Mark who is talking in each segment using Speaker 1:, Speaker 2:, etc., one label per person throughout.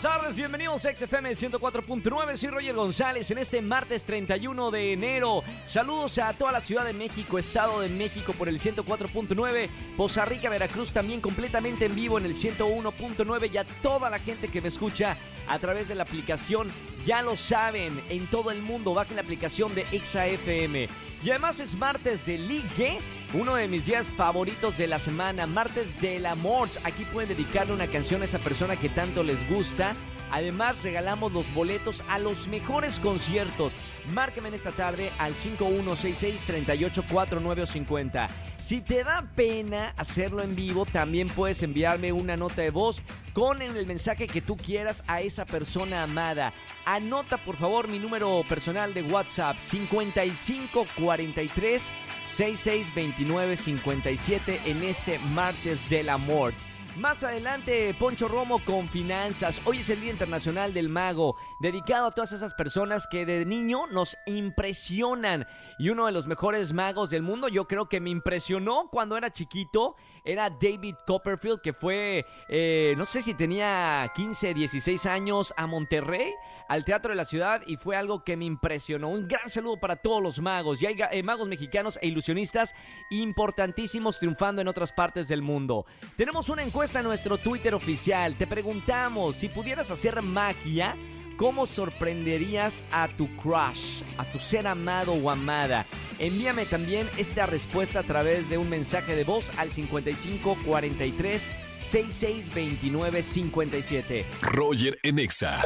Speaker 1: Buenas tardes, bienvenidos a XFM 104.9, soy Roger González en este martes 31 de enero. Saludos a toda la Ciudad de México, Estado de México por el 104.9, Poza Rica, Veracruz también completamente en vivo en el 101.9 y a toda la gente que me escucha a través de la aplicación, ya lo saben, en todo el mundo, bajen la aplicación de XFM. Y además es martes de Ligue, uno de mis días favoritos de la semana, martes del amor. Aquí pueden dedicarle una canción a esa persona que tanto les gusta. Además, regalamos los boletos a los mejores conciertos. Márqueme en esta tarde al 5166-384950. Si te da pena hacerlo en vivo, también puedes enviarme una nota de voz con el mensaje que tú quieras a esa persona amada. Anota por favor mi número personal de WhatsApp 5543 662957 en este martes del amor. Más adelante, Poncho Romo con finanzas. Hoy es el Día Internacional del Mago, dedicado a todas esas personas que de niño nos impresionan. Y uno de los mejores magos del mundo, yo creo que me impresionó cuando era chiquito, era David Copperfield, que fue, eh, no sé si tenía 15, 16 años, a Monterrey, al Teatro de la Ciudad, y fue algo que me impresionó. Un gran saludo para todos los magos. Y hay eh, magos mexicanos e ilusionistas importantísimos triunfando en otras partes del mundo. Tenemos una encuesta en nuestro Twitter oficial. Te preguntamos, si pudieras hacer magia, ¿cómo sorprenderías a tu crush, a tu ser amado o amada? Envíame también esta respuesta a través de un mensaje de voz al 55 43 66 29 57.
Speaker 2: Roger Enexa.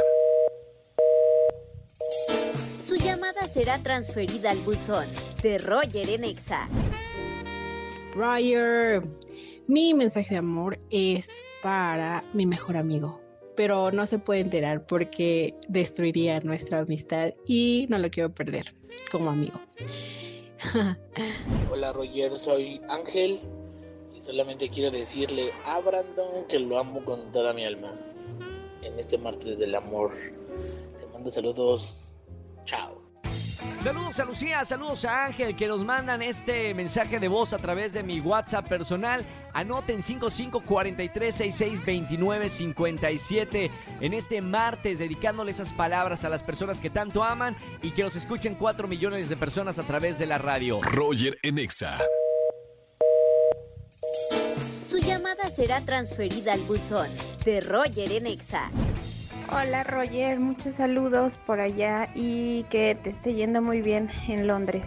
Speaker 3: Su llamada será transferida al buzón de Roger Enexa.
Speaker 4: Roger, mi mensaje de amor es para mi mejor amigo, pero no se puede enterar porque destruiría nuestra amistad y no lo quiero perder como amigo.
Speaker 5: Hola Roger, soy Ángel y solamente quiero decirle a Brandon que lo amo con toda mi alma en este martes del amor. Te mando saludos. Chao.
Speaker 1: Saludos a Lucía, saludos a Ángel que nos mandan este mensaje de voz a través de mi WhatsApp personal. Anoten 5543662957 en este martes dedicándole esas palabras a las personas que tanto aman y que los escuchen 4 millones de personas a través de la radio.
Speaker 2: Roger Enexa.
Speaker 3: Su llamada será transferida al buzón de Roger Enexa.
Speaker 6: Hola Roger, muchos saludos por allá y que te esté yendo muy bien en Londres.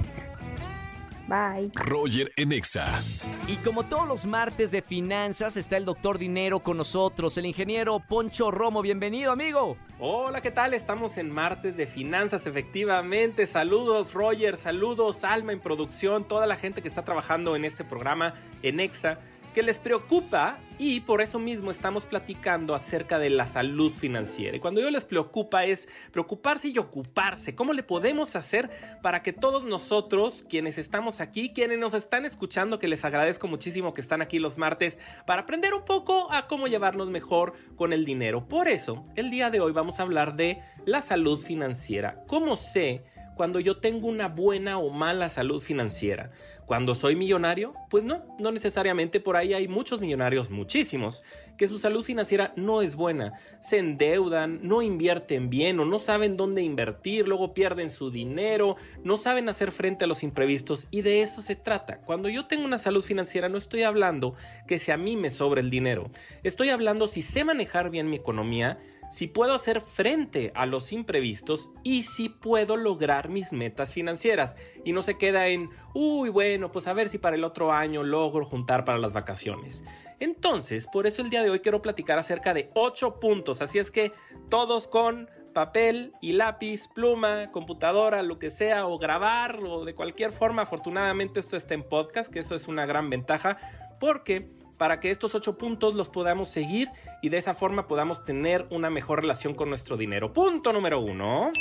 Speaker 6: Bye.
Speaker 2: Roger Enexa.
Speaker 1: Y como todos los martes de finanzas está el doctor Dinero con nosotros, el ingeniero Poncho Romo. Bienvenido amigo.
Speaker 7: Hola, ¿qué tal? Estamos en martes de finanzas, efectivamente. Saludos Roger, saludos Alma en producción, toda la gente que está trabajando en este programa en Exa que les preocupa y por eso mismo estamos platicando acerca de la salud financiera. Y cuando yo les preocupa es preocuparse y ocuparse. ¿Cómo le podemos hacer para que todos nosotros, quienes estamos aquí, quienes nos están escuchando, que les agradezco muchísimo que están aquí los martes, para aprender un poco a cómo llevarnos mejor con el dinero? Por eso, el día de hoy vamos a hablar de la salud financiera. ¿Cómo sé cuando yo tengo una buena o mala salud financiera? Cuando soy millonario, pues no, no necesariamente por ahí hay muchos millonarios, muchísimos, que su salud financiera no es buena, se endeudan, no invierten bien o no saben dónde invertir, luego pierden su dinero, no saben hacer frente a los imprevistos y de eso se trata. Cuando yo tengo una salud financiera no estoy hablando que si a mí me sobra el dinero, estoy hablando si sé manejar bien mi economía, si puedo hacer frente a los imprevistos y si puedo lograr mis metas financieras. Y no se queda en, uy, bueno, pues a ver si para el otro año logro juntar para las vacaciones. Entonces, por eso el día de hoy quiero platicar acerca de 8 puntos, así es que todos con papel y lápiz, pluma, computadora, lo que sea, o grabar, o de cualquier forma, afortunadamente esto está en podcast, que eso es una gran ventaja, porque para que estos ocho puntos los podamos seguir y de esa forma podamos tener una mejor relación con nuestro dinero. Punto número uno.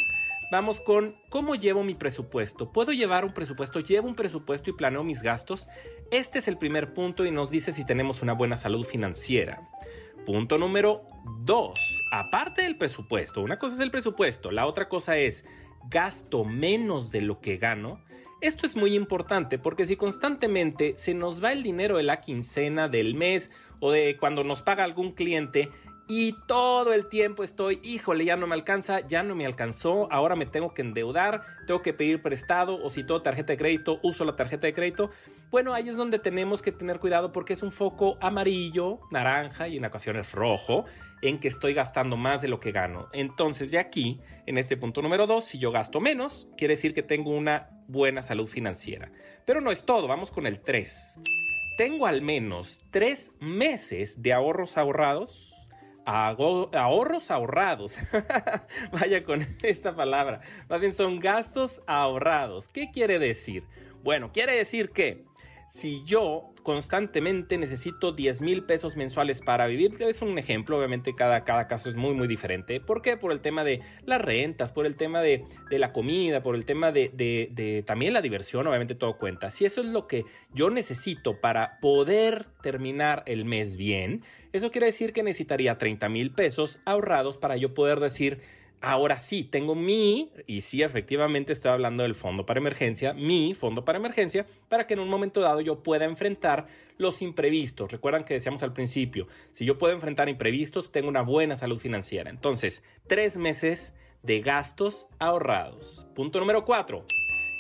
Speaker 7: Vamos con cómo llevo mi presupuesto. ¿Puedo llevar un presupuesto? ¿Llevo un presupuesto y planeo mis gastos? Este es el primer punto y nos dice si tenemos una buena salud financiera. Punto número dos. Aparte del presupuesto, una cosa es el presupuesto, la otra cosa es gasto menos de lo que gano, esto es muy importante porque si constantemente se nos va el dinero de la quincena, del mes o de cuando nos paga algún cliente y todo el tiempo estoy, híjole, ya no me alcanza, ya no me alcanzó, ahora me tengo que endeudar, tengo que pedir prestado o si todo tarjeta de crédito, uso la tarjeta de crédito. Bueno, ahí es donde tenemos que tener cuidado porque es un foco amarillo, naranja y en ocasiones rojo en que estoy gastando más de lo que gano. Entonces, de aquí, en este punto número 2, si yo gasto menos, quiere decir que tengo una buena salud financiera. Pero no es todo, vamos con el 3. Tengo al menos 3 meses de ahorros ahorrados ahorros ahorrados. Vaya con esta palabra. Más bien son gastos ahorrados. ¿Qué quiere decir? Bueno, quiere decir que si yo constantemente necesito 10 mil pesos mensuales para vivir, es un ejemplo, obviamente cada, cada caso es muy muy diferente. ¿Por qué? Por el tema de las rentas, por el tema de, la comida, por el tema de, de, también la diversión, obviamente todo cuenta. Si eso es lo que yo necesito para poder terminar el mes bien, eso quiere decir que necesitaría 30 mil pesos ahorrados para yo poder decir, Ahora sí, tengo mi, y sí, efectivamente estoy hablando del fondo para emergencia, mi fondo para emergencia, para que en un momento dado yo pueda enfrentar los imprevistos. Recuerdan que decíamos al principio, si yo puedo enfrentar imprevistos, tengo una buena salud financiera. Entonces, tres meses de gastos ahorrados. Punto número cuatro,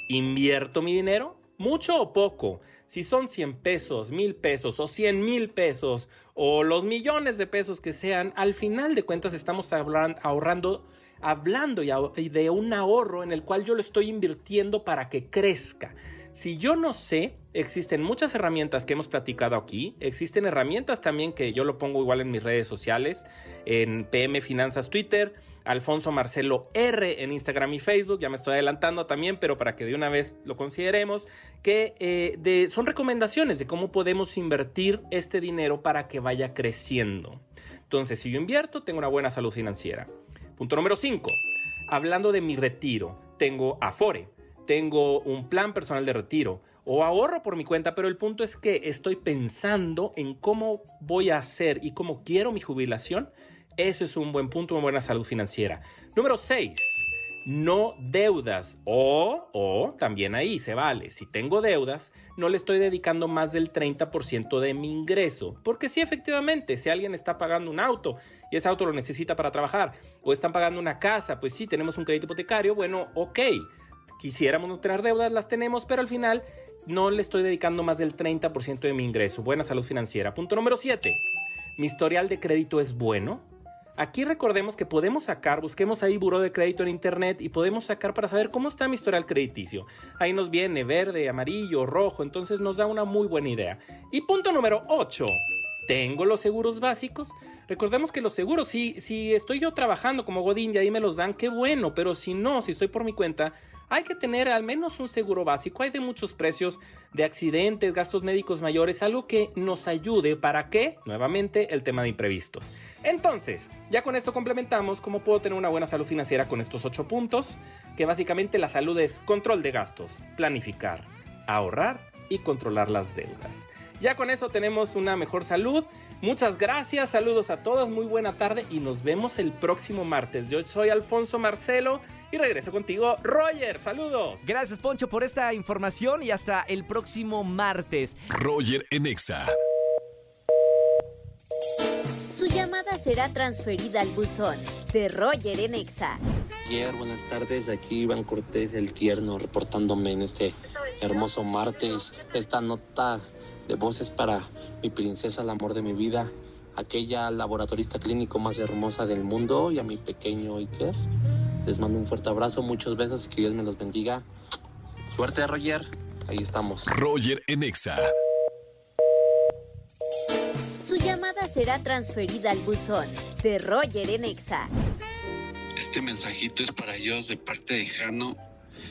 Speaker 7: invierto mi dinero, mucho o poco. Si son 100 pesos, 1000 pesos o 100 mil pesos o los millones de pesos que sean, al final de cuentas estamos ahorrando hablando y de un ahorro en el cual yo lo estoy invirtiendo para que crezca. Si yo no sé, existen muchas herramientas que hemos platicado aquí, existen herramientas también que yo lo pongo igual en mis redes sociales, en PM Finanzas Twitter, Alfonso Marcelo R en Instagram y Facebook, ya me estoy adelantando también, pero para que de una vez lo consideremos, que eh, son recomendaciones de cómo podemos invertir este dinero para que vaya creciendo. Entonces, si yo invierto, tengo una buena salud financiera. Punto número 5. Hablando de mi retiro, tengo Afore, tengo un plan personal de retiro o ahorro por mi cuenta, pero el punto es que estoy pensando en cómo voy a hacer y cómo quiero mi jubilación. Eso es un buen punto, una buena salud financiera. Número 6 no deudas. O, o, también ahí se vale, si tengo deudas, no le estoy dedicando más del 30% de mi ingreso. Porque si efectivamente, si alguien está pagando un auto y ese auto lo necesita para trabajar, o están pagando una casa, pues sí, tenemos un crédito hipotecario, bueno, ok, quisiéramos no tener deudas, las tenemos, pero al final no le estoy dedicando más del 30% de mi ingreso. Buena salud financiera. Punto número 7. Mi historial de crédito es bueno Aquí recordemos que podemos sacar, busquemos ahí buró de crédito en internet y podemos sacar para saber cómo está mi historial crediticio. Ahí nos viene verde, amarillo, rojo, entonces nos da una muy buena idea. Y punto número 8. ¿Tengo los seguros básicos? Recordemos que los seguros, si, si estoy yo trabajando como Godín y ahí me los dan, qué bueno, pero si no, si estoy por mi cuenta, hay que tener al menos un seguro básico. Hay de muchos precios de accidentes, gastos médicos mayores, algo que nos ayude para que, nuevamente, el tema de imprevistos. Entonces, ya con esto complementamos cómo puedo tener una buena salud financiera con estos ocho puntos, que básicamente la salud es control de gastos, planificar, ahorrar y controlar las deudas. Ya con eso tenemos una mejor salud. Muchas gracias, saludos a todos, muy buena tarde y nos vemos el próximo martes. Yo soy Alfonso Marcelo y regreso contigo, Roger. Saludos.
Speaker 1: Gracias, Poncho, por esta información y hasta el próximo martes.
Speaker 2: Roger Enexa.
Speaker 3: Su llamada será transferida al buzón de Roger Enexa.
Speaker 8: Ayer, buenas tardes. Aquí Iván Cortés, el tierno, reportándome en este hermoso martes. Esta nota de voces para mi princesa, el amor de mi vida, aquella laboratorista clínico más hermosa del mundo y a mi pequeño Iker. Les mando un fuerte abrazo, muchos besos y que Dios me los bendiga. Suerte, Roger. Ahí estamos.
Speaker 2: Roger Enexa.
Speaker 3: Su llamada será transferida al buzón de Roger Enexa.
Speaker 9: Este mensajito es para ellos de parte de Jano.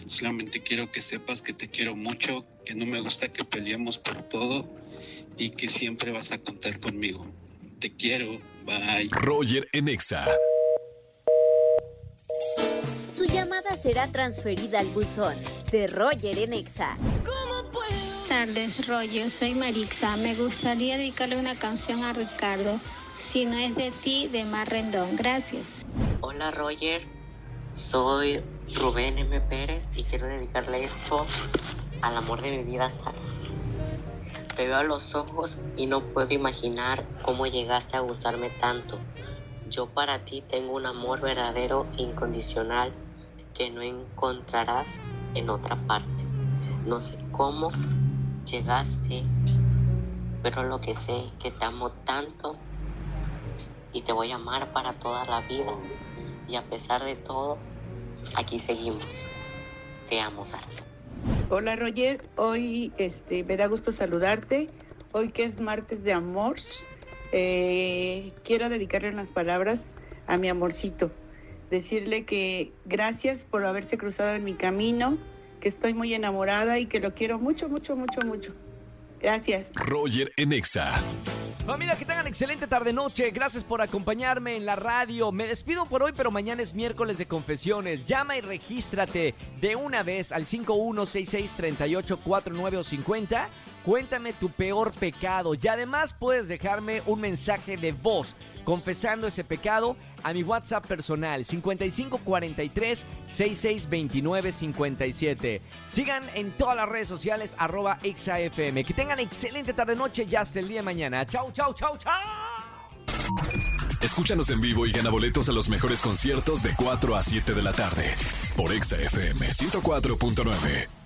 Speaker 9: Solamente quiero que sepas que te quiero mucho, que no me gusta que peleemos por todo y que siempre vas a contar conmigo. Te quiero. Bye.
Speaker 2: Roger Enexa.
Speaker 3: Su llamada será transferida al buzón de Roger en Exa.
Speaker 10: Buenas tardes, Roger. Soy Marixa. Me gustaría dedicarle una canción a Ricardo. Si no es de ti, de Mar Rendón. Gracias.
Speaker 11: Hola, Roger. Soy Rubén M. Pérez y quiero dedicarle esto al amor de mi vida, Sara. Te veo a los ojos y no puedo imaginar cómo llegaste a gustarme tanto. Yo para ti tengo un amor verdadero, incondicional, que no encontrarás en otra parte. No sé cómo llegaste, pero lo que sé que te amo tanto y te voy a amar para toda la vida. Y a pesar de todo, aquí seguimos. Te amo, Sara.
Speaker 12: Hola Roger, hoy este, me da gusto saludarte. Hoy que es martes de amor, eh, quiero dedicarle unas palabras a mi amorcito. Decirle que gracias por haberse cruzado en mi camino, que estoy muy enamorada y que lo quiero mucho, mucho, mucho, mucho. Gracias.
Speaker 2: Roger Enexa.
Speaker 1: Familia, que tengan excelente tarde-noche. Gracias por acompañarme en la radio. Me despido por hoy, pero mañana es miércoles de confesiones. Llama y regístrate de una vez al 51663849 o 50. Cuéntame tu peor pecado y además puedes dejarme un mensaje de voz confesando ese pecado a mi WhatsApp personal 5543 6629 57. Sigan en todas las redes sociales arroba exafm. Que tengan excelente tarde noche y hasta el día de mañana. Chau, chau, chau, chau.
Speaker 2: Escúchanos en vivo y gana boletos a los mejores conciertos de 4 a 7 de la tarde por Exa FM 104.9.